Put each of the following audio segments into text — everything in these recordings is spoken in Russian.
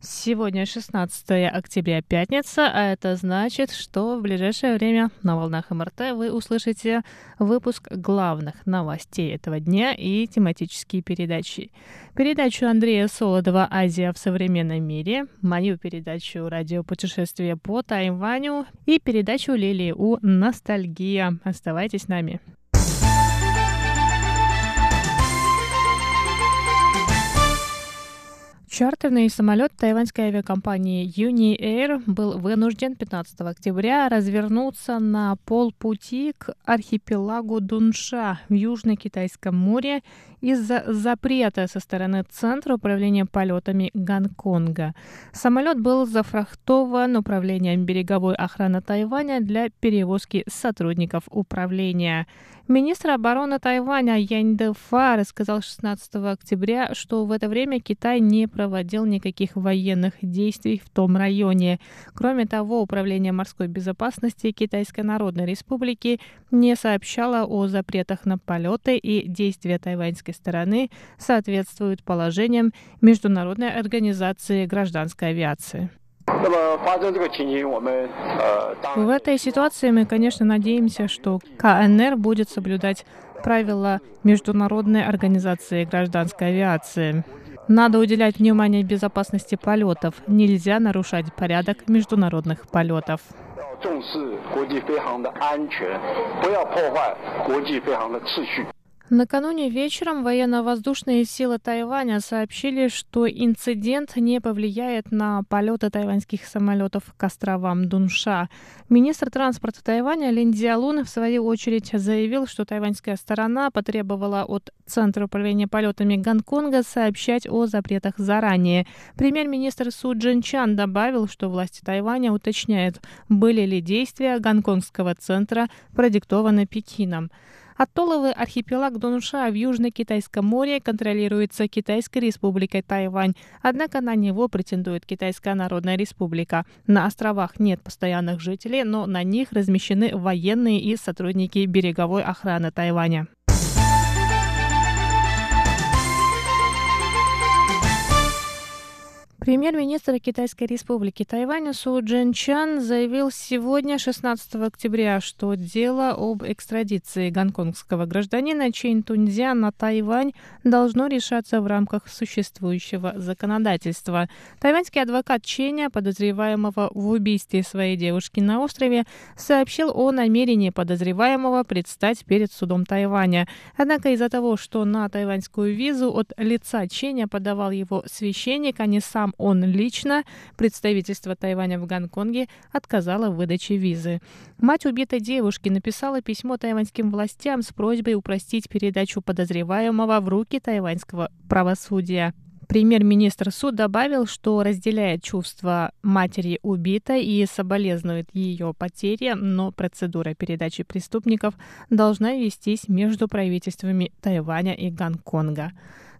Сегодня 16 октября, пятница, а это значит, что в ближайшее время на волнах МРТ вы услышите выпуск главных новостей этого дня и тематические передачи. Передачу Андрея Солодова «Азия в современном мире», мою передачу «Радиопутешествие по Тайваню» и передачу Лилии У «Ностальгия». Оставайтесь с нами. Чартерный самолет тайваньской авиакомпании Uni Air был вынужден 15 октября развернуться на полпути к архипелагу Дунша в Южно-Китайском море из-за запрета со стороны Центра управления полетами Гонконга. Самолет был зафрахтован управлением береговой охраны Тайваня для перевозки сотрудников управления. Министр обороны Тайваня Янь Дэфа рассказал 16 октября, что в это время Китай не проводил никаких военных действий в том районе. Кроме того, Управление морской безопасности Китайской Народной Республики не сообщало о запретах на полеты и действия тайваньской стороны соответствуют положениям Международной организации гражданской авиации. В этой ситуации мы, конечно, надеемся, что КНР будет соблюдать правила Международной организации гражданской авиации. Надо уделять внимание безопасности полетов. Нельзя нарушать порядок международных полетов. Накануне вечером военно-воздушные силы Тайваня сообщили, что инцидент не повлияет на полеты тайваньских самолетов к островам Дунша. Министр транспорта Тайваня Лин Диалун в свою очередь заявил, что тайваньская сторона потребовала от Центра управления полетами Гонконга сообщать о запретах заранее. Премьер-министр Су Джин Чан добавил, что власти Тайваня уточняют, были ли действия гонконгского центра продиктованы Пекином. Атолловый архипелаг Донуша в Южно-Китайском море контролируется Китайской республикой Тайвань, однако на него претендует Китайская Народная Республика. На островах нет постоянных жителей, но на них размещены военные и сотрудники береговой охраны Тайваня. Премьер-министр Китайской республики Тайвань Су Джин Чан заявил сегодня, 16 октября, что дело об экстрадиции гонконгского гражданина Чейн Тунзя на Тайвань должно решаться в рамках существующего законодательства. Тайваньский адвокат Ченя, подозреваемого в убийстве своей девушки на острове, сообщил о намерении подозреваемого предстать перед судом Тайваня. Однако из-за того, что на тайваньскую визу от лица Ченя подавал его священник, а не сам он лично, представительство Тайваня в Гонконге отказало в выдаче визы. Мать убитой девушки написала письмо тайваньским властям с просьбой упростить передачу подозреваемого в руки тайваньского правосудия. Премьер-министр Су добавил, что разделяет чувства матери убитой и соболезнует ее потере, но процедура передачи преступников должна вестись между правительствами Тайваня и Гонконга.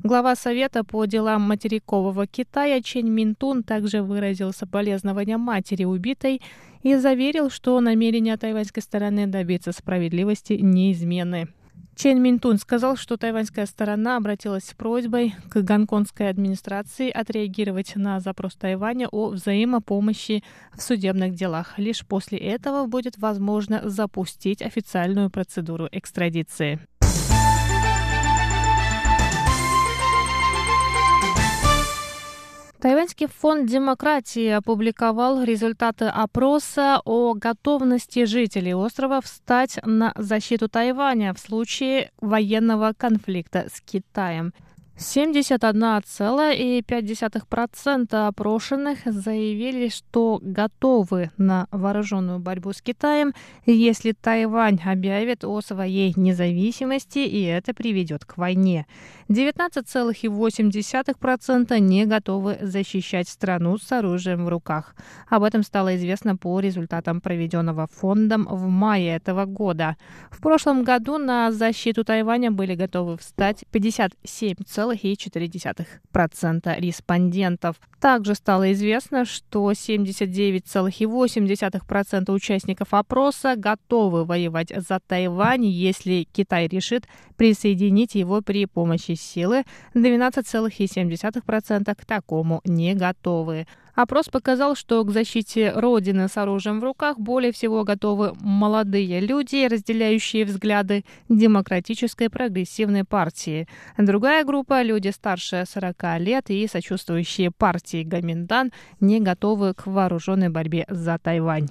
Глава Совета по делам материкового Китая Чен Минтун также выразил соболезнования матери убитой и заверил, что намерения тайваньской стороны добиться справедливости неизменны. Чен Минтун сказал, что тайваньская сторона обратилась с просьбой к гонконгской администрации отреагировать на запрос Тайваня о взаимопомощи в судебных делах. Лишь после этого будет возможно запустить официальную процедуру экстрадиции. Тайваньский фонд демократии опубликовал результаты опроса о готовности жителей острова встать на защиту Тайваня в случае военного конфликта с Китаем. 71,5% опрошенных заявили, что готовы на вооруженную борьбу с Китаем, если Тайвань объявит о своей независимости, и это приведет к войне. 19,8% не готовы защищать страну с оружием в руках. Об этом стало известно по результатам проведенного фондом в мае этого года. В прошлом году на защиту Тайваня были готовы встать 57, 79,4% респондентов. Также стало известно, что 79,8% участников опроса готовы воевать за Тайвань, если Китай решит присоединить его при помощи силы. 12,7% к такому не готовы. Опрос показал, что к защите Родины с оружием в руках более всего готовы молодые люди, разделяющие взгляды демократической прогрессивной партии. Другая группа – люди старше 40 лет и сочувствующие партии Гаминдан, не готовы к вооруженной борьбе за Тайвань.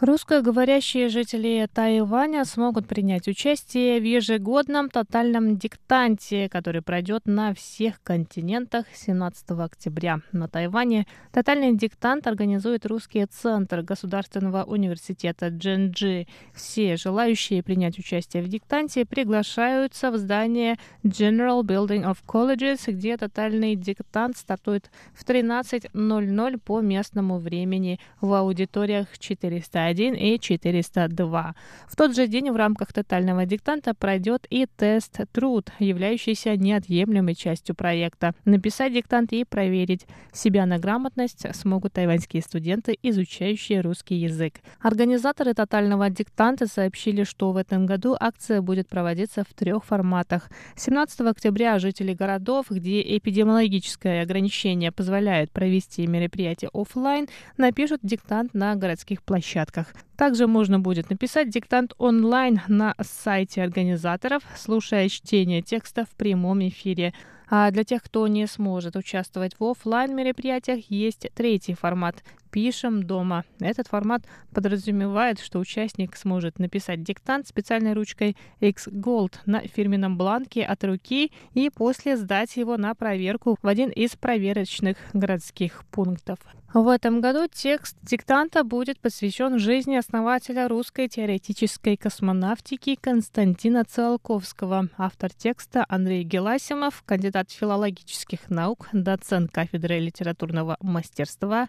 Русскоговорящие жители Тайваня смогут принять участие в ежегодном тотальном диктанте, который пройдет на всех континентах 17 октября. На Тайване тотальный диктант организует Русский центр Государственного университета Дженджи. Все желающие принять участие в диктанте приглашаются в здание General Building of Colleges, где тотальный диктант стартует в 13.00 по местному времени в аудиториях 400 401 и 402. В тот же день в рамках тотального диктанта пройдет и тест труд, являющийся неотъемлемой частью проекта. Написать диктант и проверить себя на грамотность смогут тайваньские студенты, изучающие русский язык. Организаторы тотального диктанта сообщили, что в этом году акция будет проводиться в трех форматах. 17 октября жители городов, где эпидемиологическое ограничение позволяет провести мероприятие офлайн, напишут диктант на городских площадках площадках. Также можно будет написать диктант онлайн на сайте организаторов, слушая чтение текста в прямом эфире. А для тех, кто не сможет участвовать в офлайн мероприятиях, есть третий формат «Пишем дома». Этот формат подразумевает, что участник сможет написать диктант специальной ручкой X-Gold на фирменном бланке от руки и после сдать его на проверку в один из проверочных городских пунктов. В этом году текст диктанта будет посвящен жизни основателя русской теоретической космонавтики Константина Циолковского. Автор текста Андрей Геласимов, кандидат филологических наук, доцент кафедры литературного мастерства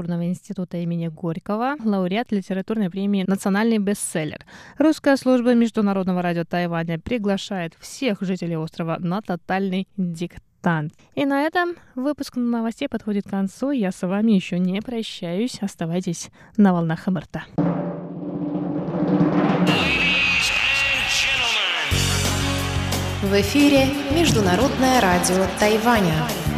Литературного института имени Горького, лауреат литературной премии «Национальный бестселлер». Русская служба Международного радио Тайваня приглашает всех жителей острова на тотальный диктант. И на этом выпуск новостей подходит к концу. Я с вами еще не прощаюсь. Оставайтесь на волнах МРТ. В эфире Международное радио Тайваня.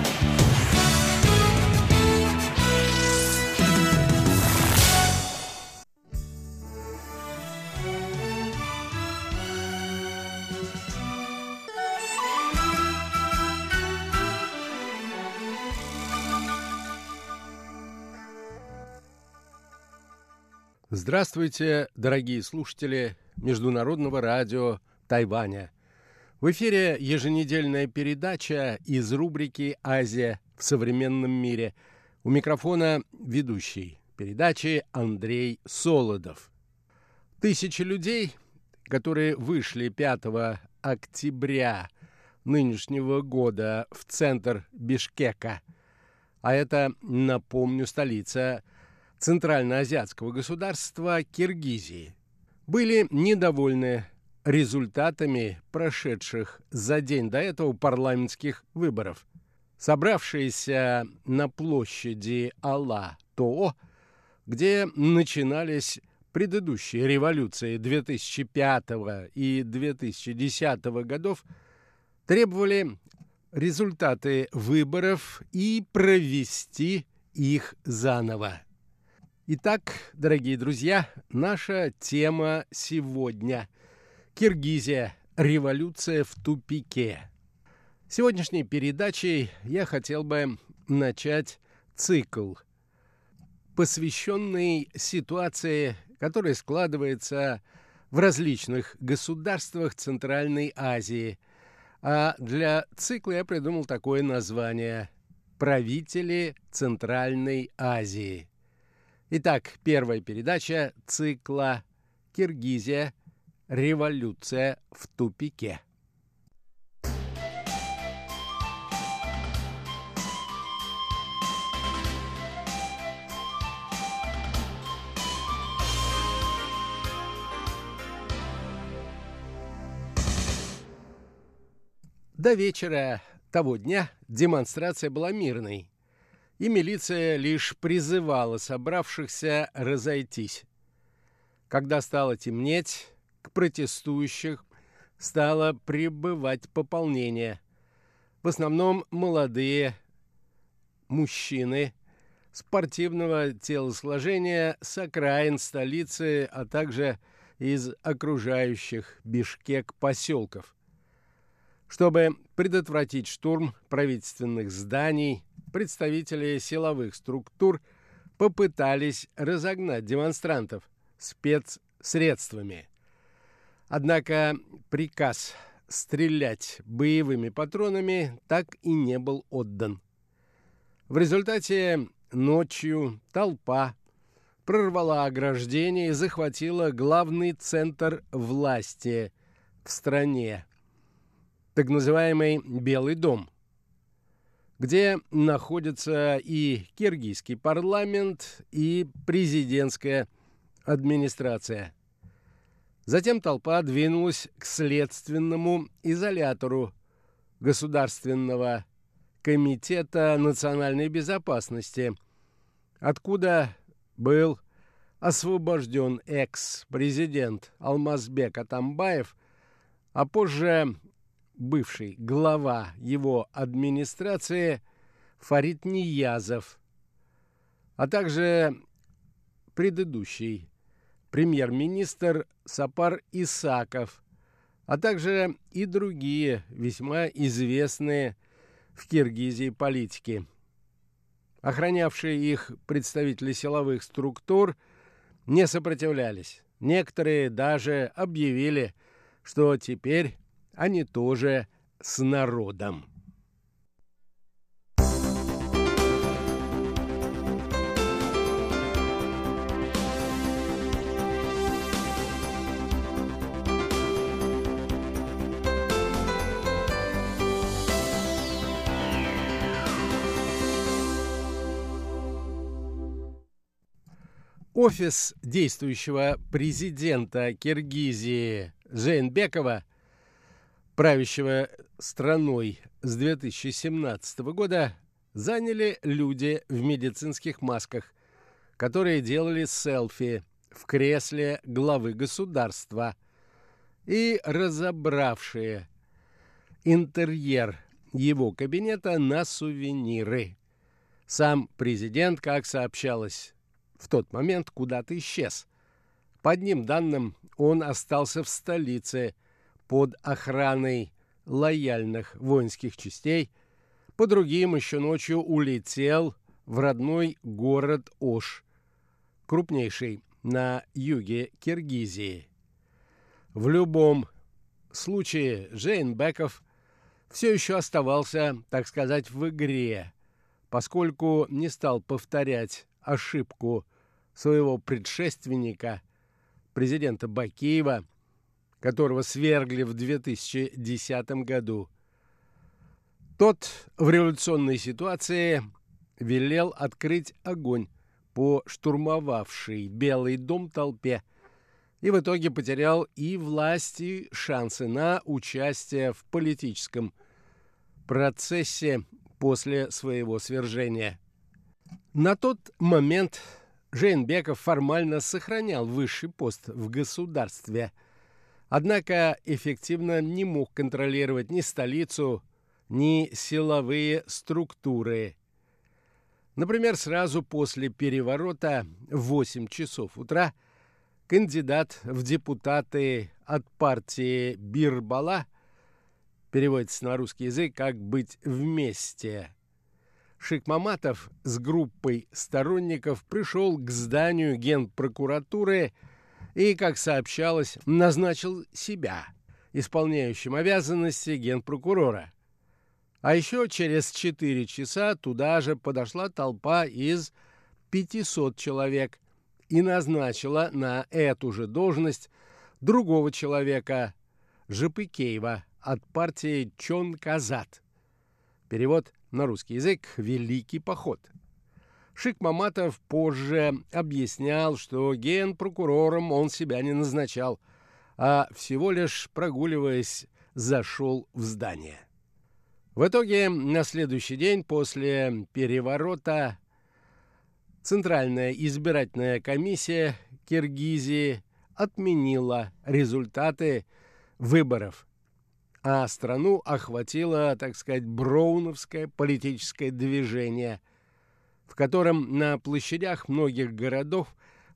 Здравствуйте, дорогие слушатели Международного радио Тайваня. В эфире еженедельная передача из рубрики «Азия в современном мире». У микрофона ведущий передачи Андрей Солодов. Тысячи людей, которые вышли 5 октября нынешнего года в центр Бишкека, а это, напомню, столица центральноазиатского государства Киргизии, были недовольны результатами прошедших за день до этого парламентских выборов. Собравшиеся на площади Алла-Тоо, где начинались предыдущие революции 2005 и 2010 годов, требовали результаты выборов и провести их заново. Итак, дорогие друзья, наша тема сегодня – Киргизия. Революция в тупике. Сегодняшней передачей я хотел бы начать цикл, посвященный ситуации, которая складывается в различных государствах Центральной Азии. А для цикла я придумал такое название – «Правители Центральной Азии». Итак, первая передача цикла «Киргизия. Революция в тупике». До вечера того дня демонстрация была мирной, и милиция лишь призывала собравшихся разойтись. Когда стало темнеть, к протестующих стало прибывать пополнение. В основном молодые мужчины спортивного телосложения с окраин столицы, а также из окружающих Бишкек поселков. Чтобы предотвратить штурм правительственных зданий, представители силовых структур попытались разогнать демонстрантов спецсредствами. Однако приказ стрелять боевыми патронами так и не был отдан. В результате ночью толпа прорвала ограждение и захватила главный центр власти в стране, так называемый Белый дом, где находится и киргизский парламент, и президентская администрация. Затем толпа двинулась к следственному изолятору Государственного комитета национальной безопасности, откуда был освобожден экс-президент Алмазбек Атамбаев, а позже бывший глава его администрации Фарид Ниязов, а также предыдущий премьер-министр Сапар Исаков, а также и другие весьма известные в Киргизии политики. Охранявшие их представители силовых структур не сопротивлялись. Некоторые даже объявили, что теперь они тоже с народом. Офис действующего президента Киргизии Жейнбекова, правящего страной с 2017 года, заняли люди в медицинских масках, которые делали селфи в кресле главы государства и разобравшие интерьер его кабинета на сувениры. Сам президент, как сообщалось в тот момент куда-то исчез. По одним данным, он остался в столице под охраной лояльных воинских частей, по другим еще ночью улетел в родной город Ош, крупнейший на юге Киргизии. В любом случае Жейн Беков все еще оставался, так сказать, в игре, поскольку не стал повторять ошибку своего предшественника, президента Бакиева, которого свергли в 2010 году. Тот в революционной ситуации велел открыть огонь по штурмовавшей Белый дом толпе и в итоге потерял и власти шансы на участие в политическом процессе после своего свержения. На тот момент Жейнбеков формально сохранял высший пост в государстве, однако эффективно не мог контролировать ни столицу, ни силовые структуры. Например, сразу после переворота в 8 часов утра кандидат в депутаты от партии Бирбала, переводится на русский язык как «быть вместе», Шикмаматов с группой сторонников пришел к зданию генпрокуратуры и, как сообщалось, назначил себя исполняющим обязанности генпрокурора. А еще через четыре часа туда же подошла толпа из 500 человек и назначила на эту же должность другого человека, Жипыкеева, от партии Чон Казат. Перевод на русский язык «Великий поход». Шик Маматов позже объяснял, что генпрокурором он себя не назначал, а всего лишь, прогуливаясь, зашел в здание. В итоге на следующий день после переворота Центральная избирательная комиссия Киргизии отменила результаты выборов, а страну охватило, так сказать, броуновское политическое движение, в котором на площадях многих городов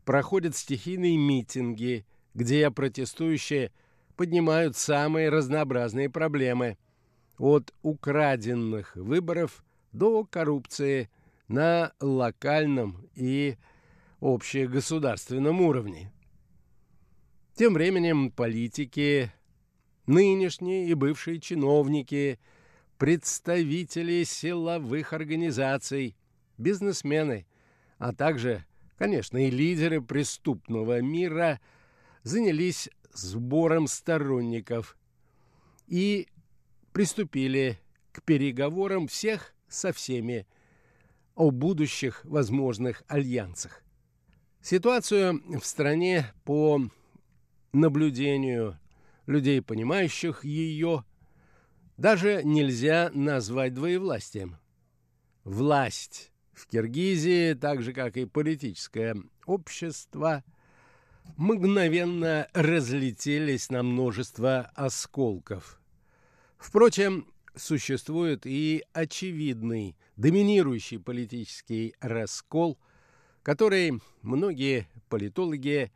проходят стихийные митинги, где протестующие поднимают самые разнообразные проблемы – от украденных выборов до коррупции на локальном и общегосударственном уровне. Тем временем политики, нынешние и бывшие чиновники, представители силовых организаций, бизнесмены, а также, конечно, и лидеры преступного мира занялись сбором сторонников и приступили к переговорам всех со всеми о будущих возможных альянсах. Ситуацию в стране по наблюдению людей, понимающих ее, даже нельзя назвать двоевластием. Власть в Киргизии, так же как и политическое общество, мгновенно разлетелись на множество осколков – Впрочем, существует и очевидный, доминирующий политический раскол, который многие политологи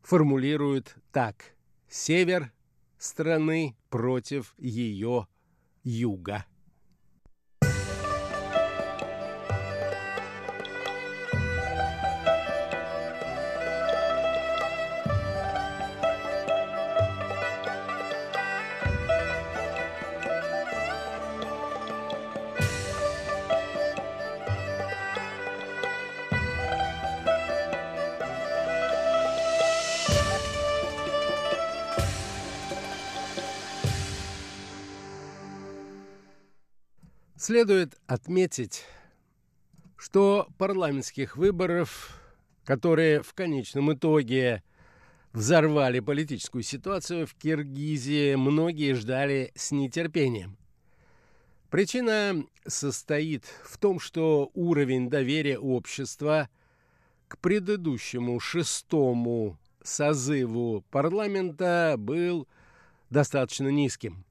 формулируют так «север страны против ее юга». Следует отметить, что парламентских выборов, которые в конечном итоге взорвали политическую ситуацию в Киргизии, многие ждали с нетерпением. Причина состоит в том, что уровень доверия общества к предыдущему шестому созыву парламента был достаточно низким.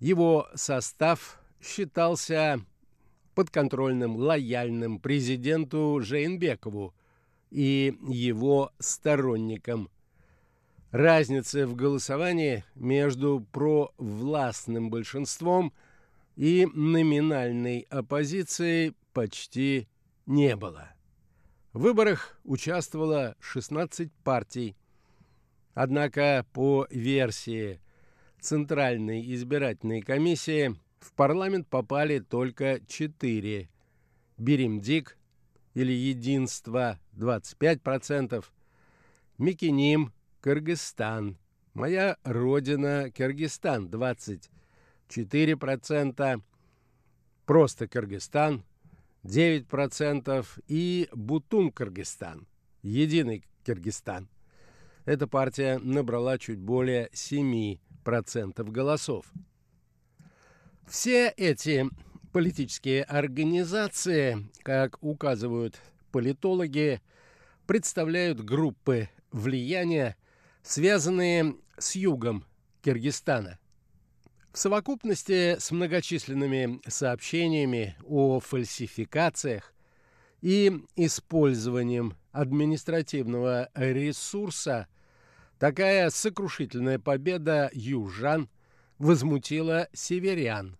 Его состав – считался подконтрольным, лояльным президенту Жейнбекову и его сторонникам. Разницы в голосовании между провластным большинством и номинальной оппозицией почти не было. В выборах участвовало 16 партий. Однако по версии Центральной избирательной комиссии в парламент попали только четыре. Беримдик или Единство 25%, Микиним, Кыргызстан, моя родина Кыргызстан 24%, просто Кыргызстан 9% и Бутун Кыргызстан, Единый Кыргызстан. Эта партия набрала чуть более 7% голосов. Все эти политические организации, как указывают политологи, представляют группы влияния, связанные с югом Киргизстана. В совокупности с многочисленными сообщениями о фальсификациях и использованием административного ресурса такая сокрушительная победа южан – возмутила северян.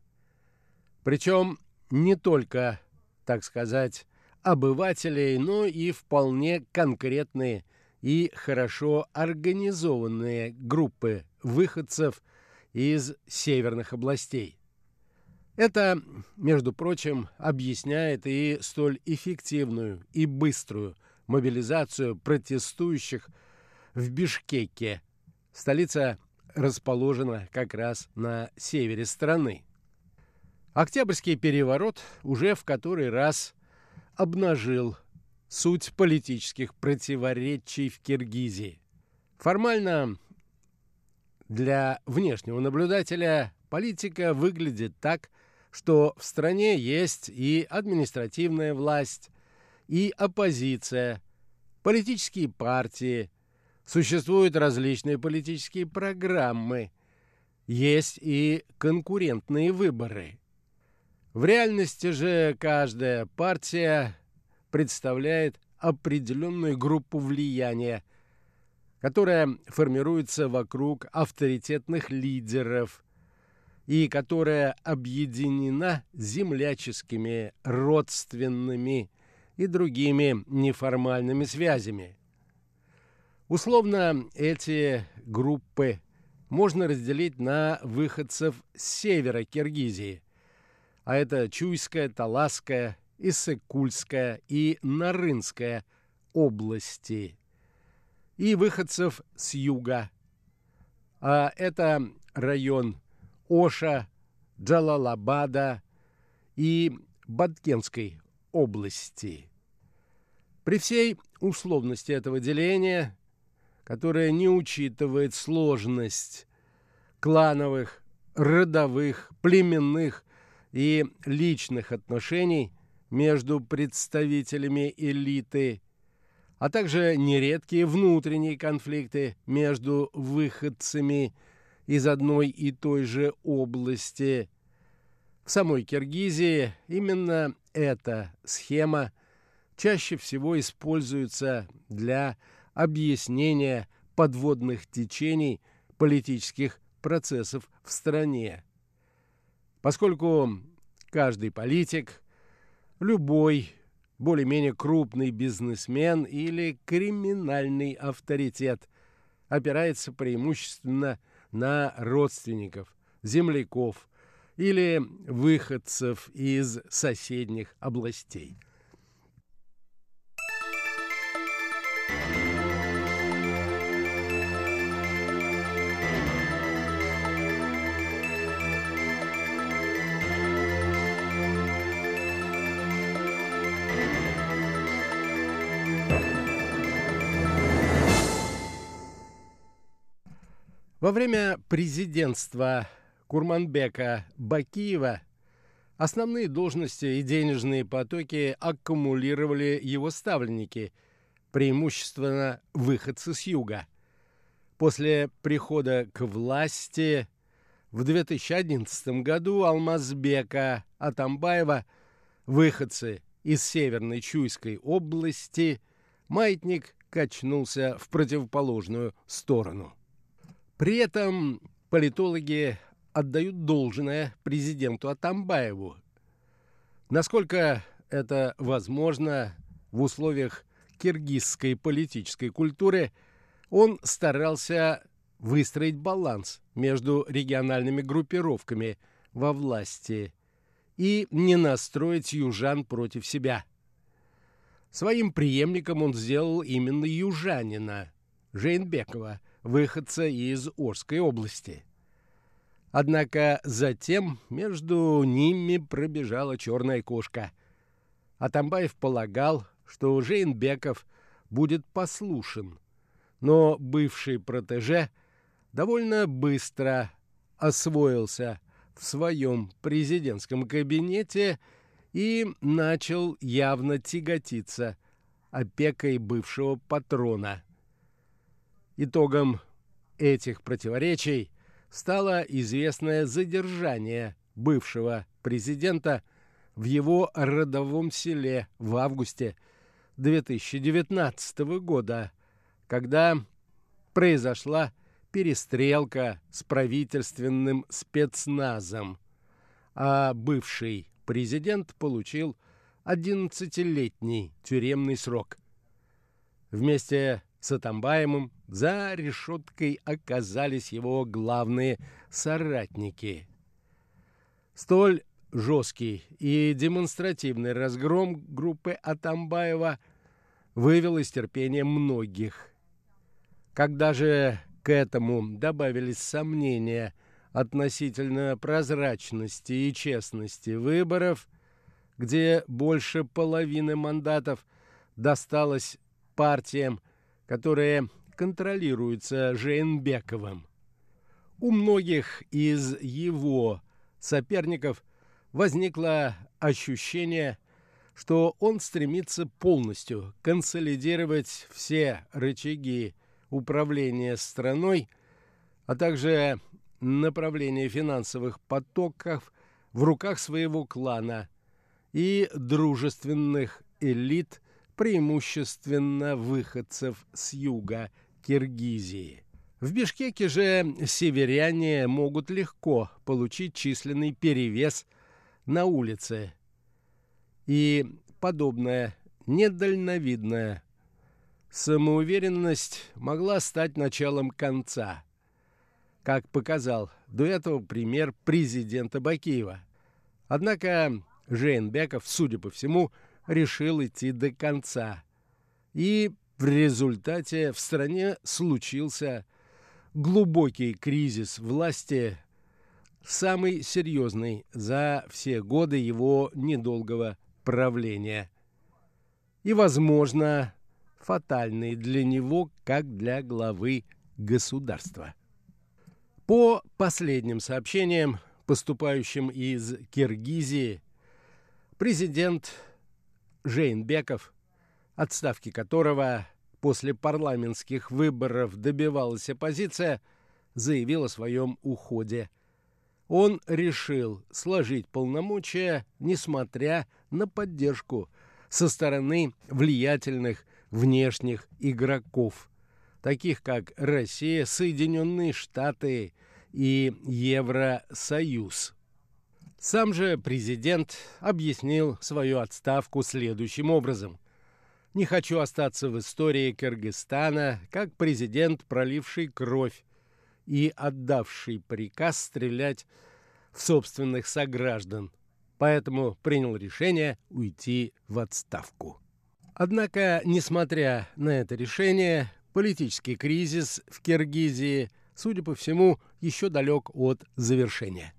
Причем не только, так сказать, обывателей, но и вполне конкретные и хорошо организованные группы выходцев из северных областей. Это, между прочим, объясняет и столь эффективную и быструю мобилизацию протестующих в Бишкеке, столица расположена как раз на севере страны. Октябрьский переворот уже в который раз обнажил суть политических противоречий в Киргизии. Формально для внешнего наблюдателя политика выглядит так, что в стране есть и административная власть, и оппозиция, политические партии, существуют различные политические программы, есть и конкурентные выборы. В реальности же каждая партия представляет определенную группу влияния, которая формируется вокруг авторитетных лидеров и которая объединена земляческими, родственными и другими неформальными связями. Условно эти группы можно разделить на выходцев с севера Киргизии, а это Чуйская, Таласская, Иссык-Кульская и Нарынская области, и выходцев с юга, а это район Оша, Джалалабада и Бадкенской области. При всей условности этого деления, которое не учитывает сложность клановых, родовых, племенных и личных отношений между представителями элиты, а также нередкие внутренние конфликты между выходцами из одной и той же области. В самой Киргизии именно эта схема чаще всего используется для объяснения подводных течений политических процессов в стране. Поскольку каждый политик, любой более-менее крупный бизнесмен или криминальный авторитет опирается преимущественно на родственников, земляков или выходцев из соседних областей – Во время президентства Курманбека Бакиева основные должности и денежные потоки аккумулировали его ставленники, преимущественно выходцы с юга. После прихода к власти в 2011 году Алмазбека Атамбаева, выходцы из Северной Чуйской области, маятник качнулся в противоположную сторону. При этом политологи отдают должное президенту Атамбаеву. Насколько это возможно в условиях киргизской политической культуры, он старался выстроить баланс между региональными группировками во власти и не настроить южан против себя. Своим преемником он сделал именно южанина, Жейнбекова – выходца из Орской области. Однако затем между ними пробежала черная кошка. Атамбаев полагал, что Жейнбеков будет послушен, но бывший протеже довольно быстро освоился в своем президентском кабинете и начал явно тяготиться опекой бывшего патрона – Итогом этих противоречий стало известное задержание бывшего президента в его родовом селе в августе 2019 года, когда произошла перестрелка с правительственным спецназом, а бывший президент получил 11-летний тюремный срок. Вместе с Атамбаемым за решеткой оказались его главные соратники. Столь жесткий и демонстративный разгром группы Атамбаева вывел из терпения многих. Когда же к этому добавились сомнения относительно прозрачности и честности выборов, где больше половины мандатов досталось партиям, которые контролируются Жейнбековым. У многих из его соперников возникло ощущение, что он стремится полностью консолидировать все рычаги управления страной, а также направление финансовых потоков в руках своего клана и дружественных элит, преимущественно выходцев с юга Киргизии. В Бишкеке же северяне могут легко получить численный перевес на улице. И подобная недальновидная самоуверенность могла стать началом конца, как показал до этого пример президента Бакиева. Однако Жейнбеков, судя по всему, решил идти до конца. И в результате в стране случился глубокий кризис власти, самый серьезный за все годы его недолгого правления. И, возможно, фатальный для него, как для главы государства. По последним сообщениям, поступающим из Киргизии, президент Жейнбеков, отставки которого после парламентских выборов добивалась оппозиция, заявил о своем уходе. Он решил сложить полномочия, несмотря на поддержку со стороны влиятельных внешних игроков, таких как Россия, Соединенные Штаты и Евросоюз. Сам же президент объяснил свою отставку следующим образом. «Не хочу остаться в истории Кыргызстана как президент, проливший кровь и отдавший приказ стрелять в собственных сограждан, поэтому принял решение уйти в отставку». Однако, несмотря на это решение, политический кризис в Киргизии, судя по всему, еще далек от завершения.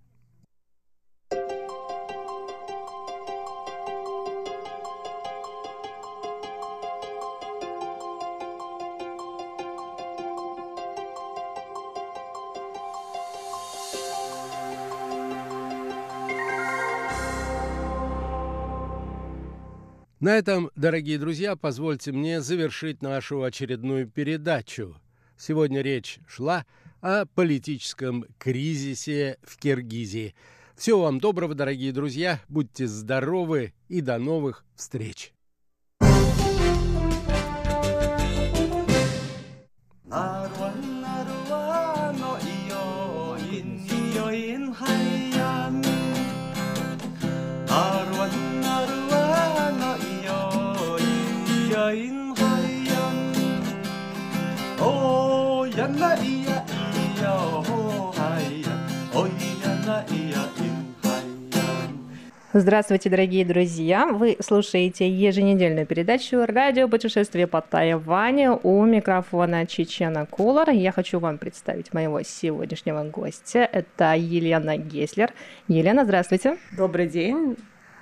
На этом, дорогие друзья, позвольте мне завершить нашу очередную передачу. Сегодня речь шла о политическом кризисе в Киргизии. Всего вам доброго, дорогие друзья, будьте здоровы и до новых встреч! Здравствуйте, дорогие друзья! Вы слушаете еженедельную передачу «Радио путешествие по Тайваню» у микрофона Чечена Кулар. Я хочу вам представить моего сегодняшнего гостя. Это Елена Геслер. Елена, здравствуйте! Добрый день!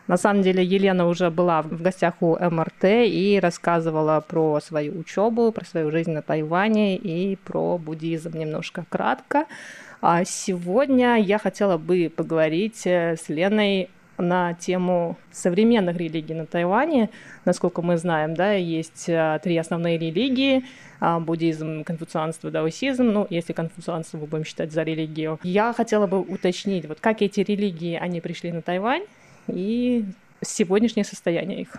На самом деле Елена уже была в гостях у МРТ и рассказывала про свою учебу, про свою жизнь на Тайване и про буддизм немножко кратко. А сегодня я хотела бы поговорить э, с Леной на тему современных религий на Тайване. Насколько мы знаем, да, есть а, три основные религии а, буддизм, конфуцианство, даосизм, ну, если конфуцианство мы будем считать за религию. Я хотела бы уточнить, вот как эти религии, они пришли на Тайвань и сегодняшнее состояние их.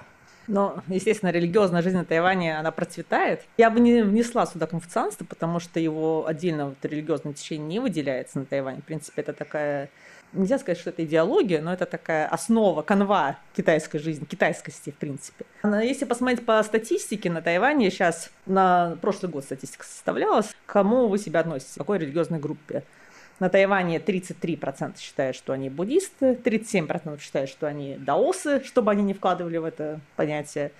Но, естественно, религиозная жизнь на Тайване, она процветает. Я бы не внесла сюда конфуцианство, потому что его отдельно вот религиозное течение не выделяется на Тайване. В принципе, это такая нельзя сказать, что это идеология, но это такая основа, канва китайской жизни, китайскости, в принципе. Если посмотреть по статистике на Тайване, сейчас на прошлый год статистика составлялась, к кому вы себя относите, к какой религиозной группе. На Тайване 33% считают, что они буддисты, 37% считают, что они даосы, чтобы они не вкладывали в это понятие.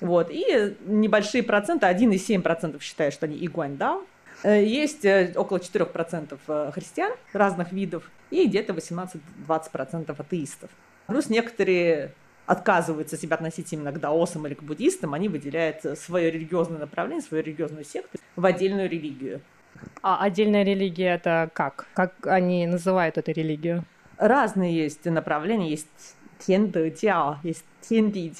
Вот. И небольшие проценты, 1,7% считают, что они игуаньдао, есть э, около 4% э, христиан разных видов и где-то 18-20% атеистов. Плюс некоторые отказываются себя относить именно к даосам или к буддистам, они выделяют свое религиозное направление, свою религиозную секту в отдельную религию. А отдельная религия это как? Как они называют эту религию? разные есть направления, есть тенды есть тенди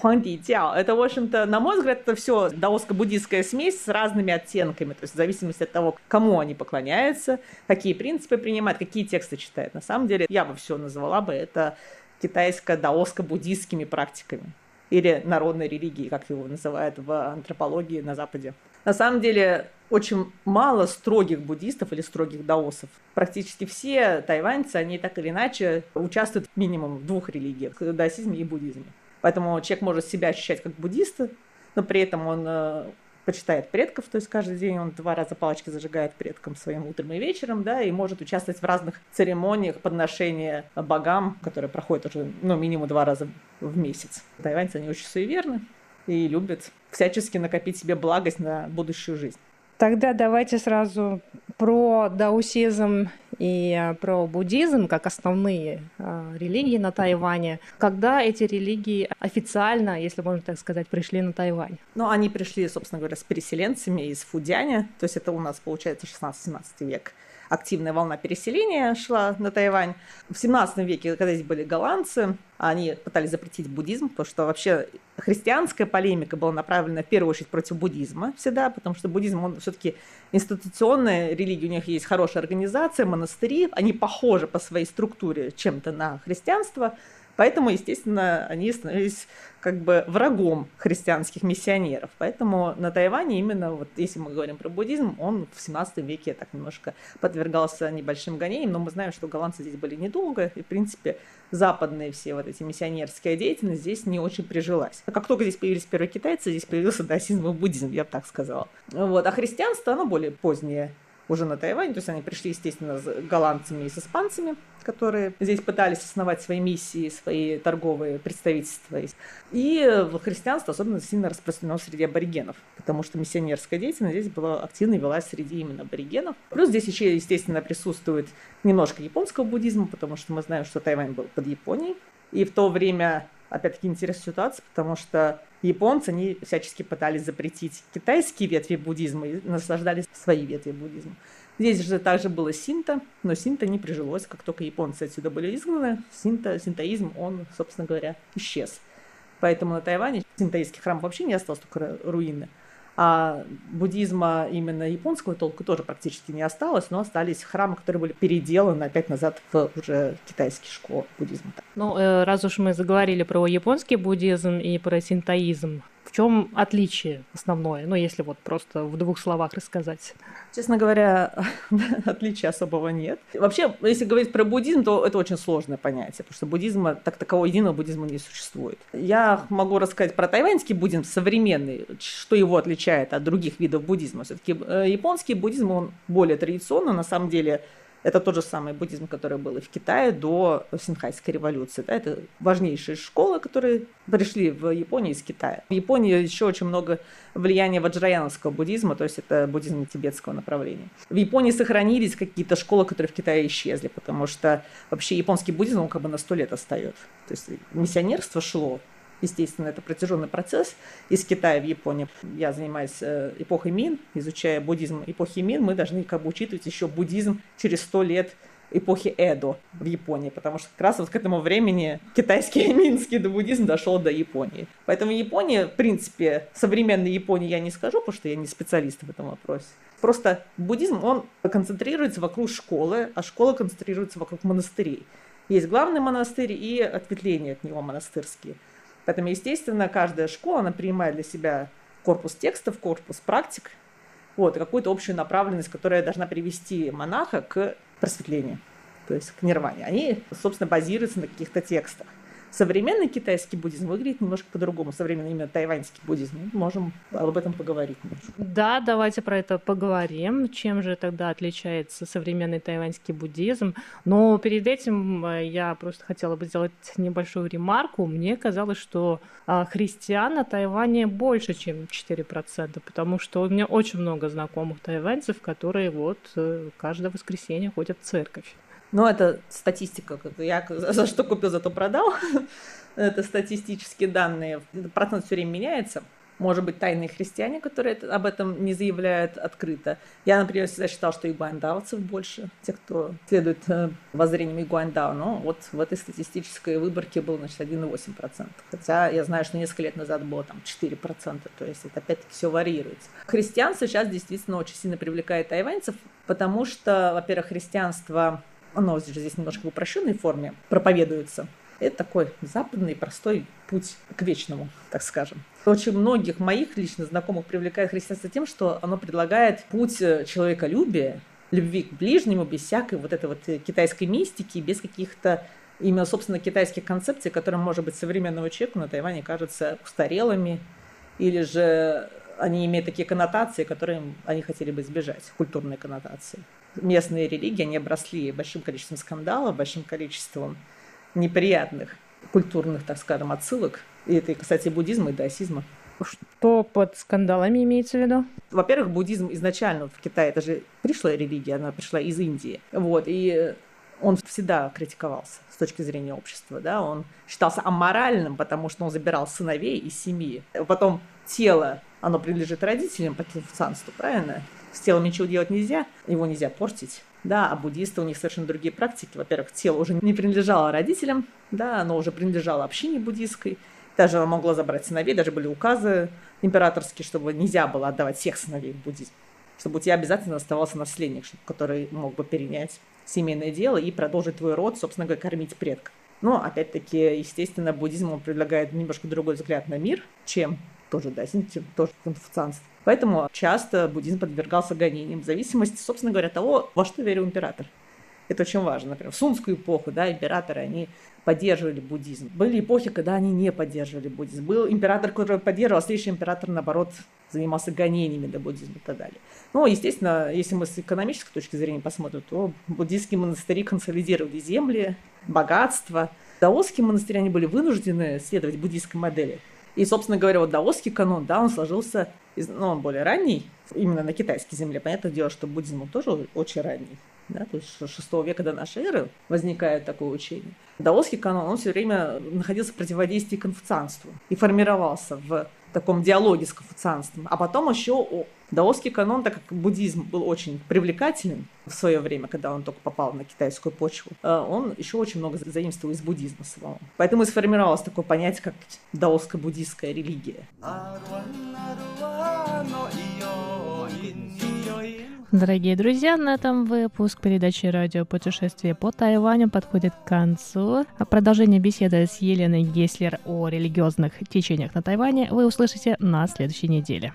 хуанди Это, в общем-то, на мой взгляд, это все даоско-буддийская смесь с разными оттенками, то есть в зависимости от того, кому они поклоняются, какие принципы принимают, какие тексты читают. На самом деле, я бы все назвала бы это китайско-даоско-буддийскими практиками или народной религии, как его называют в антропологии на Западе. На самом деле очень мало строгих буддистов или строгих даосов. Практически все тайваньцы, они так или иначе участвуют минимум в двух религиях – даосизме и буддизме. Поэтому человек может себя ощущать как буддиста, но при этом он э, почитает предков, то есть каждый день он два раза палочки зажигает предкам своим утром и вечером, да, и может участвовать в разных церемониях подношения богам, которые проходят уже, ну, минимум два раза в месяц. Тайваньцы, они очень суеверны и любят всячески накопить себе благость на будущую жизнь. Тогда давайте сразу про даосизм и э, про буддизм как основные э, религии на Тайване. Когда эти религии официально, если можно так сказать, пришли на Тайвань? Ну, они пришли, собственно говоря, с переселенцами из Фудяня, то есть это у нас получается 16-17 век активная волна переселения шла на Тайвань. В 17 веке, когда здесь были голландцы, они пытались запретить буддизм, потому что вообще христианская полемика была направлена в первую очередь против буддизма всегда, потому что буддизм, он все-таки институционная религия, у них есть хорошая организация, монастыри, они похожи по своей структуре чем-то на христианство, Поэтому, естественно, они становились как бы врагом христианских миссионеров. Поэтому на Тайване именно, вот если мы говорим про буддизм, он в 17 веке так немножко подвергался небольшим гонениям, но мы знаем, что голландцы здесь были недолго, и, в принципе, западные все вот эти миссионерская деятельность здесь не очень прижилась. Как только здесь появились первые китайцы, здесь появился даосизм и буддизм, я бы так сказала. Вот. А христианство, оно более позднее уже на Тайвань, то есть они пришли, естественно, с голландцами и с испанцами, которые здесь пытались основать свои миссии, свои торговые представительства. И христианство особенно сильно распространено среди аборигенов, потому что миссионерская деятельность здесь была активно велась среди именно аборигенов. Плюс здесь еще, естественно, присутствует немножко японского буддизма, потому что мы знаем, что Тайвань был под Японией. И в то время опять-таки интересная ситуация, потому что японцы, они всячески пытались запретить китайские ветви буддизма и наслаждались свои ветви буддизма. Здесь же также было синта, но синта не прижилось, как только японцы отсюда были изгнаны, синта, синтоизм, он, собственно говоря, исчез. Поэтому на Тайване синтоистский храм вообще не остался, только руины. А буддизма именно японского толка тоже практически не осталось, но остались храмы, которые были переделаны опять назад в уже китайские школы буддизма. Ну, э, раз уж мы заговорили про японский буддизм и про синтоизм, в чем отличие основное? Ну, если вот просто в двух словах рассказать. Честно говоря, отличия особого нет. Вообще, если говорить про буддизм, то это очень сложное понятие, потому что буддизма, так такового единого буддизма не существует. Я могу рассказать про тайваньский буддизм современный, что его отличает от других видов буддизма. Все-таки э, японский буддизм, он более традиционный, на самом деле это тот же самый буддизм, который был и в Китае до Синхайской революции. Да, это важнейшие школы, которые пришли в Японию из Китая. В Японии еще очень много влияния ваджраяновского буддизма, то есть это буддизм тибетского направления. В Японии сохранились какие-то школы, которые в Китае исчезли, потому что вообще японский буддизм, он как бы на сто лет остается. То есть миссионерство шло Естественно, это протяженный процесс из Китая в Японию. Я занимаюсь э, эпохой Мин, изучая буддизм эпохи Мин. Мы должны как бы учитывать еще буддизм через сто лет эпохи Эдо в Японии, потому что как раз вот к этому времени китайский минский буддизм дошел до Японии. Поэтому Япония, в принципе, современной Японии я не скажу, потому что я не специалист в этом вопросе. Просто буддизм, он концентрируется вокруг школы, а школа концентрируется вокруг монастырей. Есть главный монастырь и ответвления от него монастырские. Поэтому, естественно, каждая школа, она принимает для себя корпус текстов, корпус практик, вот, какую-то общую направленность, которая должна привести монаха к просветлению, то есть к нирване. Они, собственно, базируются на каких-то текстах. Современный китайский буддизм выглядит немножко по-другому. Современный именно тайваньский буддизм. Можем об этом поговорить. Да, давайте про это поговорим. Чем же тогда отличается современный тайваньский буддизм? Но перед этим э, я просто хотела бы сделать небольшую ремарку. Мне казалось, что а, христиан на Тайване больше, чем 4%, потому что у меня очень много знакомых тайваньцев, которые вот э, каждое воскресенье ходят в церковь. Ну, это статистика. Я за что купил, зато продал. это статистические данные. Процент все время меняется. может быть, тайные христиане, которые об этом не заявляют открыто. Я, например, всегда считал, что игуандаовцев больше, те, кто следует э, воззрениям игуандао, но вот в этой статистической выборке было, значит, 1,8%. Хотя я знаю, что несколько лет назад было там 4%, то есть это опять-таки все варьируется. Христиан сейчас действительно очень сильно привлекает тайваньцев, потому что, во-первых, христианство оно здесь немножко в упрощенной форме проповедуется, это такой западный простой путь к вечному, так скажем. Очень многих моих лично знакомых привлекает христианство тем, что оно предлагает путь э, человеколюбия, любви к ближнему, без всякой вот этой вот э, китайской мистики, без каких-то именно, собственно, китайских концепций, которые, может быть, современному человеку на Тайване кажутся устарелыми, или же они имеют такие коннотации, которые они хотели бы избежать, культурные коннотации. Местные религии, они обросли большим количеством скандалов, большим количеством неприятных культурных, так скажем, отсылок. И это, кстати, буддизма и даосизма. Что под скандалами имеется в виду? Во-первых, буддизм изначально в Китае, это же пришлая религия, она пришла из Индии. Вот, и он всегда критиковался с точки зрения общества, да, он считался аморальным, потому что он забирал сыновей из семьи. Потом тело, оно принадлежит родителям по конфуцианству, правильно? С телом ничего делать нельзя, его нельзя портить. Да, а буддисты, у них совершенно другие практики. Во-первых, тело уже не принадлежало родителям, да, оно уже принадлежало общине буддийской. Даже оно могло забрать сыновей, даже были указы императорские, чтобы нельзя было отдавать всех сыновей в буддизм. Чтобы у тебя обязательно оставался наследник, который мог бы перенять семейное дело и продолжить твой род, собственно говоря, кормить предков. Но, опять-таки, естественно, буддизм он предлагает немножко другой взгляд на мир, чем тоже даосизм, чем тоже конфуцианство. Поэтому часто буддизм подвергался гонениям в зависимости, собственно говоря, от того, во что верил император. Это очень важно. Например, в сунскую эпоху да, императоры, они поддерживали буддизм. Были эпохи, когда они не поддерживали буддизм. Был император, который поддерживал, а следующий император, наоборот, занимался гонениями до буддизма и так далее. Ну, естественно, если мы с экономической точки зрения посмотрим, то буддийские монастыри консолидировали земли, богатство. Даосские монастыри, они были вынуждены следовать буддийской модели. И, собственно говоря, вот даосский канон, да, он сложился, из, ну, он более ранний, именно на китайской земле. Понятное дело, что буддизм тоже очень ранний. Да, то есть с 6 века до нашей эры возникает такое учение. Даосский канон, он все время находился в противодействии конфуцианству и формировался в таком диалоге с конфуцианством. А потом еще даосский канон, так как буддизм был очень привлекателен в свое время, когда он только попал на китайскую почву, э, он еще очень много заимствовал из буддизма самого. Поэтому и сформировалось такое понятие, как даоско-буддийская религия. Дорогие друзья, на этом выпуск передачи «Радио путешествие по Тайваню» подходит к концу. Продолжение беседы с Еленой Геслер о религиозных течениях на Тайване вы услышите на следующей неделе.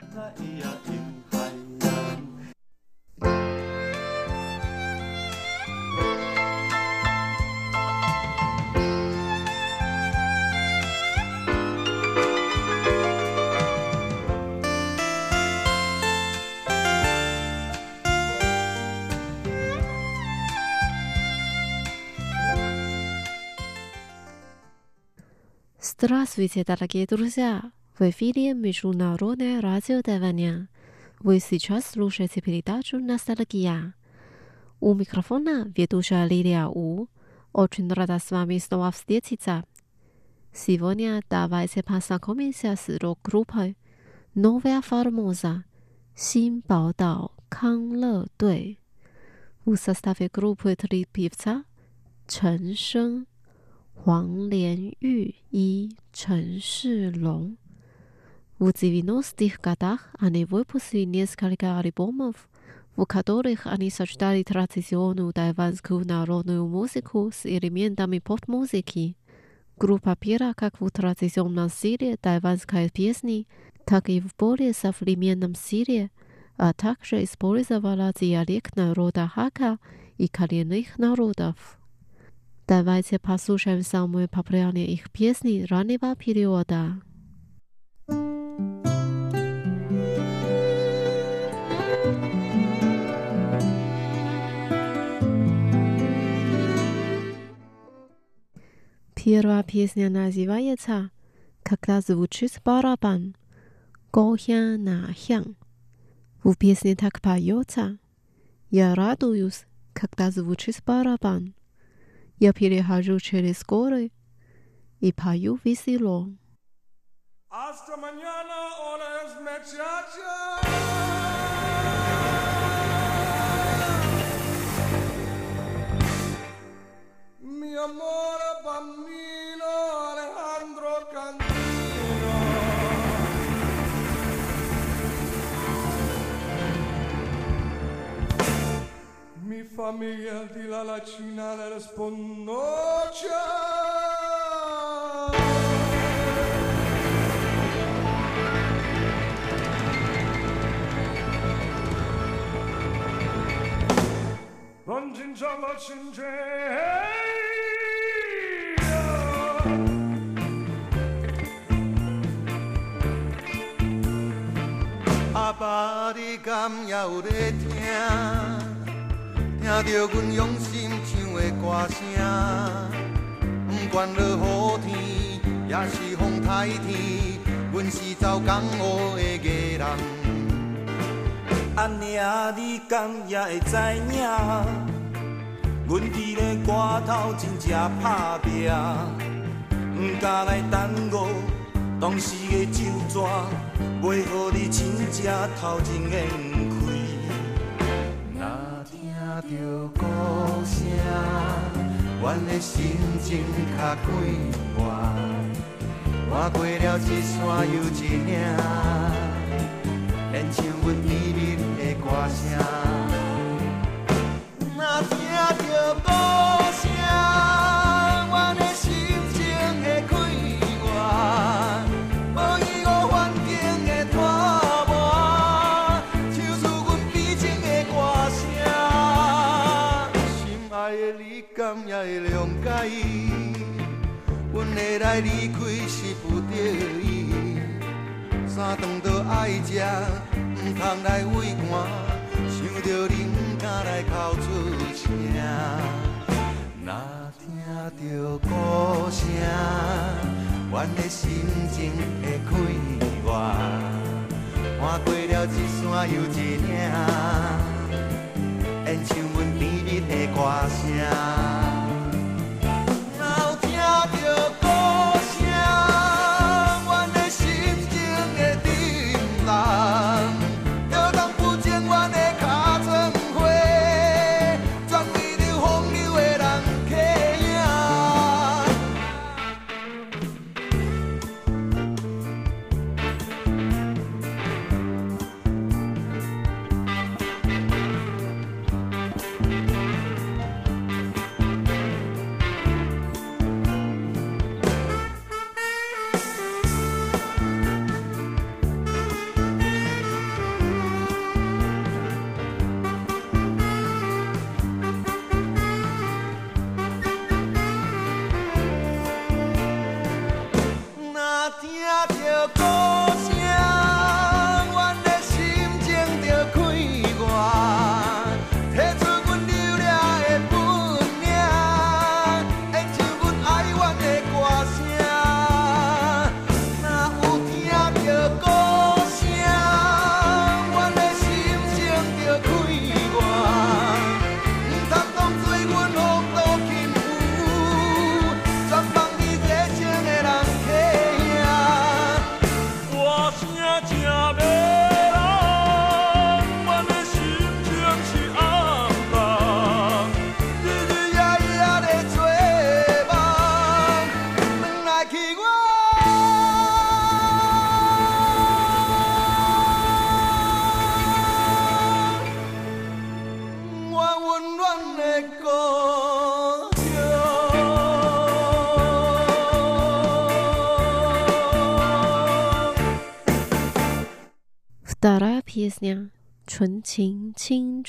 Здравствуйте, дорогие друзья! В эфире Международное радио Тайваня. Вы сейчас слушаете передачу «Ностальгия». У микрофона ведущая Лилия У. Очень рада с вами снова встретиться. Сегодня давайте познакомимся с рок-группой «Новая Формоза» Синбаодао Канле Дуй. В составе группы три певца Чен Шeng, 黄连玉и Чен Шилong. В 90-х годах они выпустили несколько альбомов, в которых они сочетали традиционную тайванскую народную музыку с элементами поп-музыки. Группа пела как в традиционном стиле тайванской песни, так и в более современном стиле, а также использовала диалект народа Хака и коренных народов. Давайте послушаем самые популярные их песни раннего периода. Первая песня называется «Когда звучит барабан» «Гохян на хян». В песне так поется «Я радуюсь, когда звучит барабан». Я перехожу через горы и пою весело. Mi amor bambino familia di la lacina le rispondo ciao. Non ginciamo阿爸你敢也有咧 听？着阮用心唱的歌声，不管落雨天，也是风台天，阮是走江湖的艺人。安尼啊，你敢也会知影？阮伫咧歌头真正打拼，毋敢来耽误当时的酒桌，袂互你真正头前烟开。若听着鼓声，阮的心情较快活，换过了一山又一岭，连唱阮甜蜜的歌声。若听着鼓声，离开是不得已，三顿都爱食，毋通来畏寒。想着你毋敢来哭出声，若听着鼓声，阮的心情会快活。看过了一山又一岭，演唱阮甜蜜的歌声。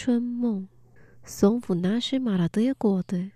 春梦，送府那些麻辣德国的。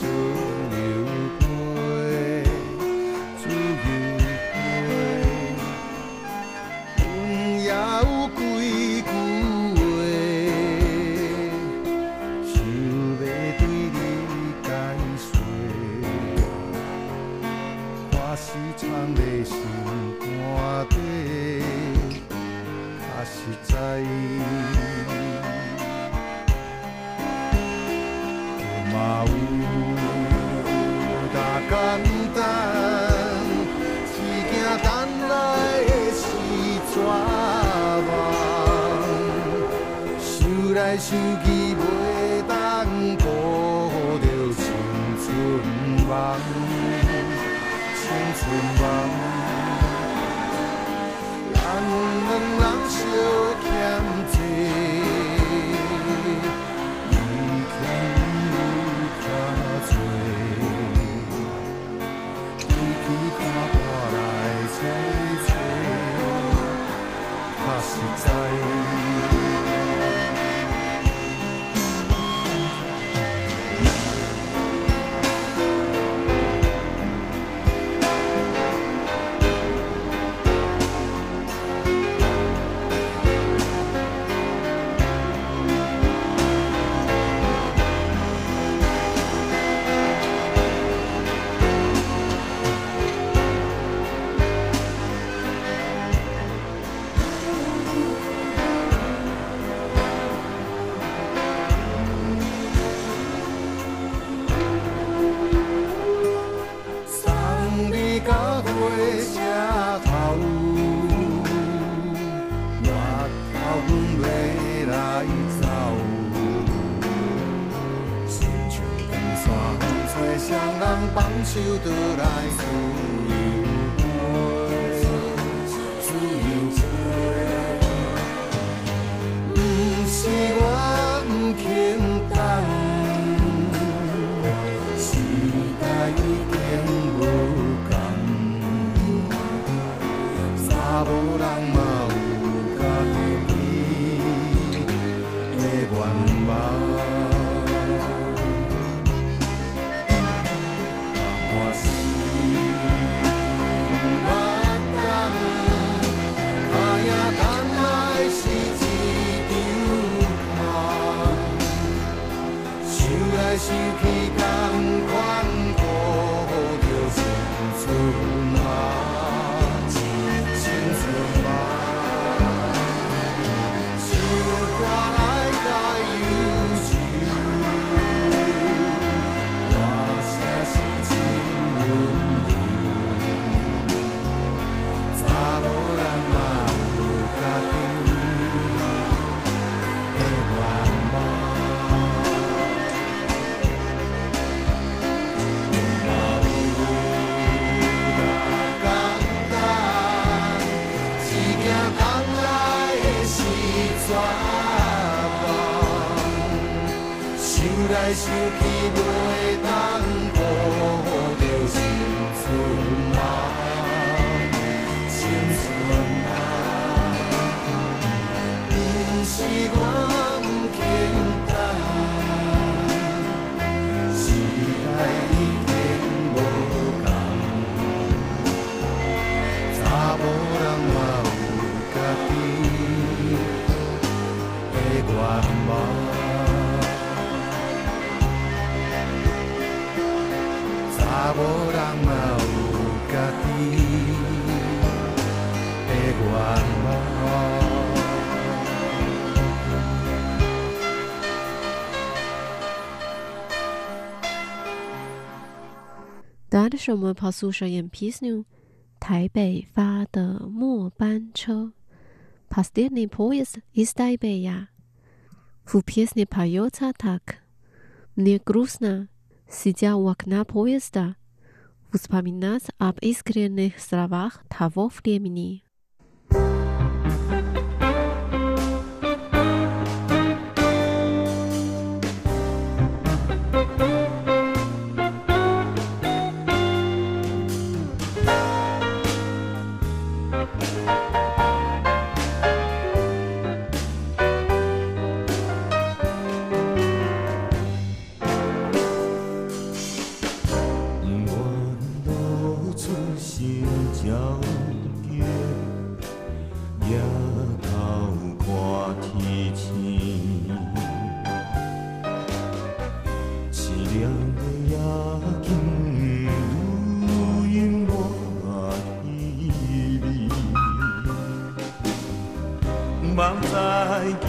do. 时我们跑宿舍演 Peace New，台北发的末班车，Pastirny poist из Taipei. В песне поется так. Мне грустно, сидя у окна поезда, вспоминать об искренних словах того времени. Mountain.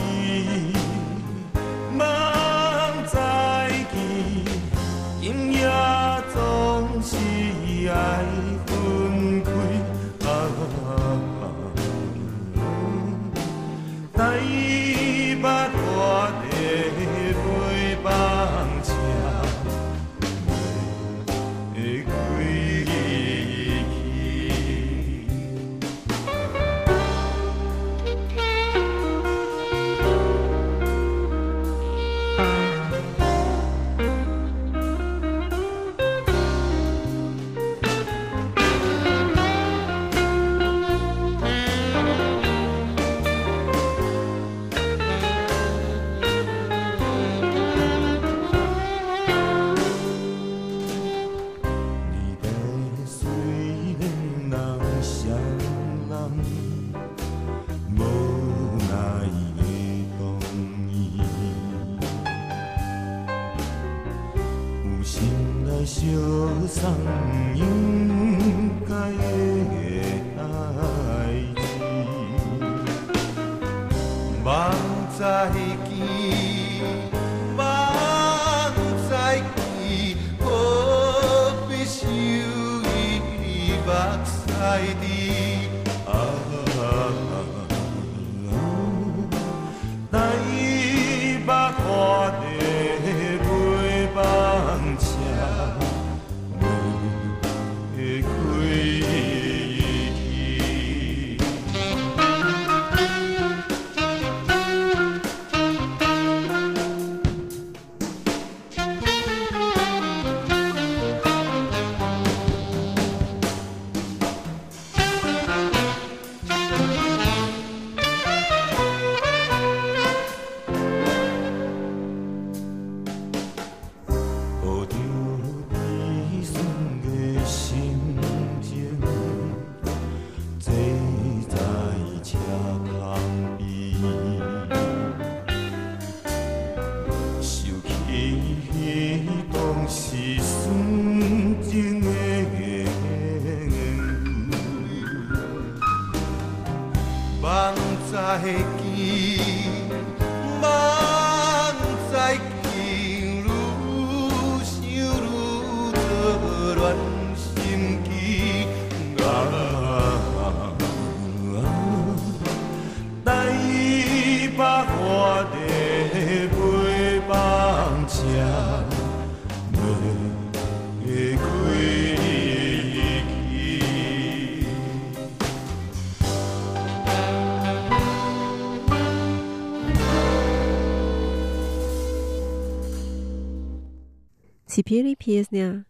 Si Piri Piesnia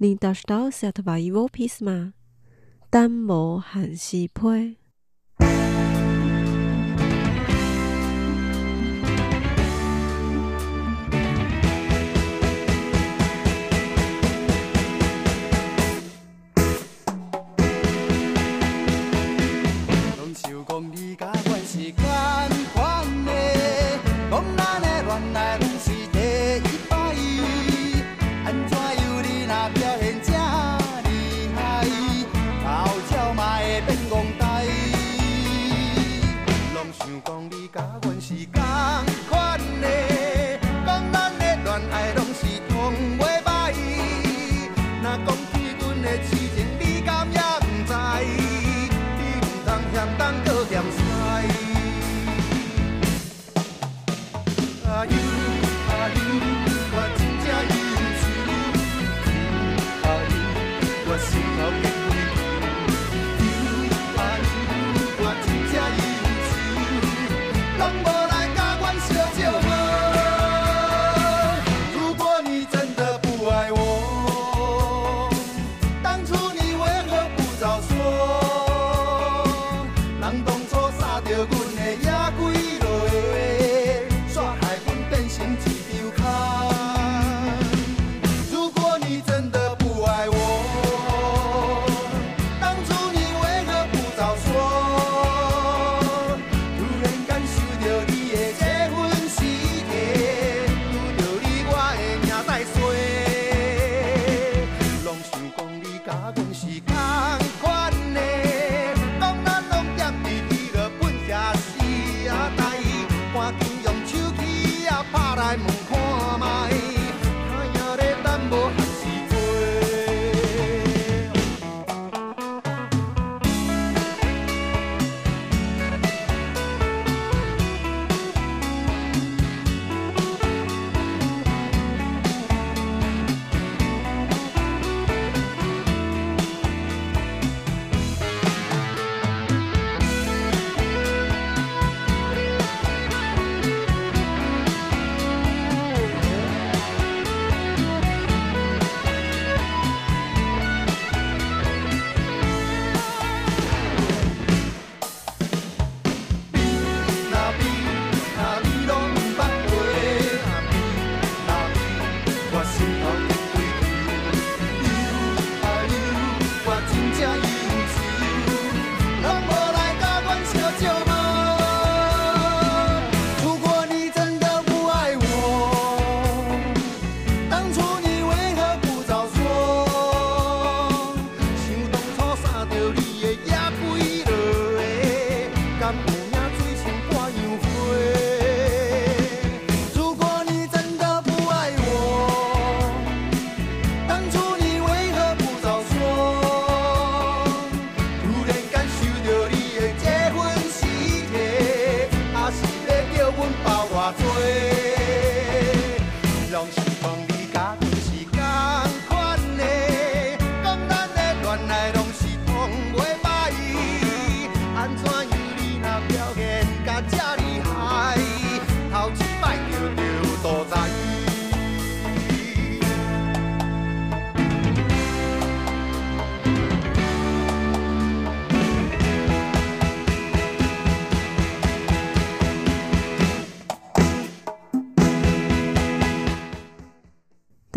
nindas daw saatva iwo pisma, dammo hansi pue.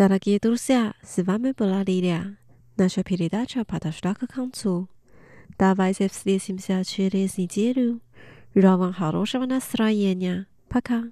Дорогие друзья, с вами была Лилия. Наша передача подошла к концу. Давайте встретимся через неделю. Желаю вам хорошего настроения. Пока.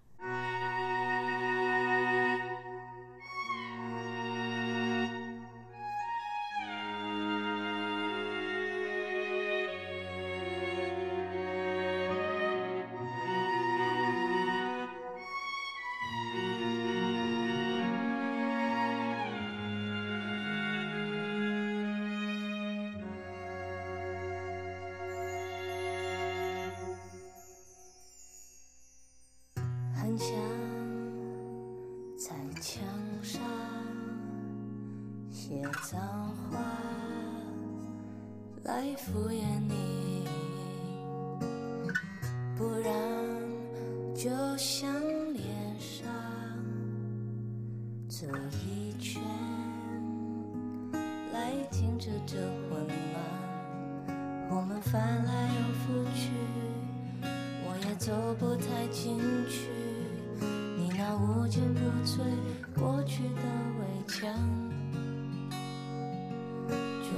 敷衍你，不然就像脸上这一圈来停止这混乱，我们翻来又覆去。我也走不太进去，你那无坚不摧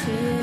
去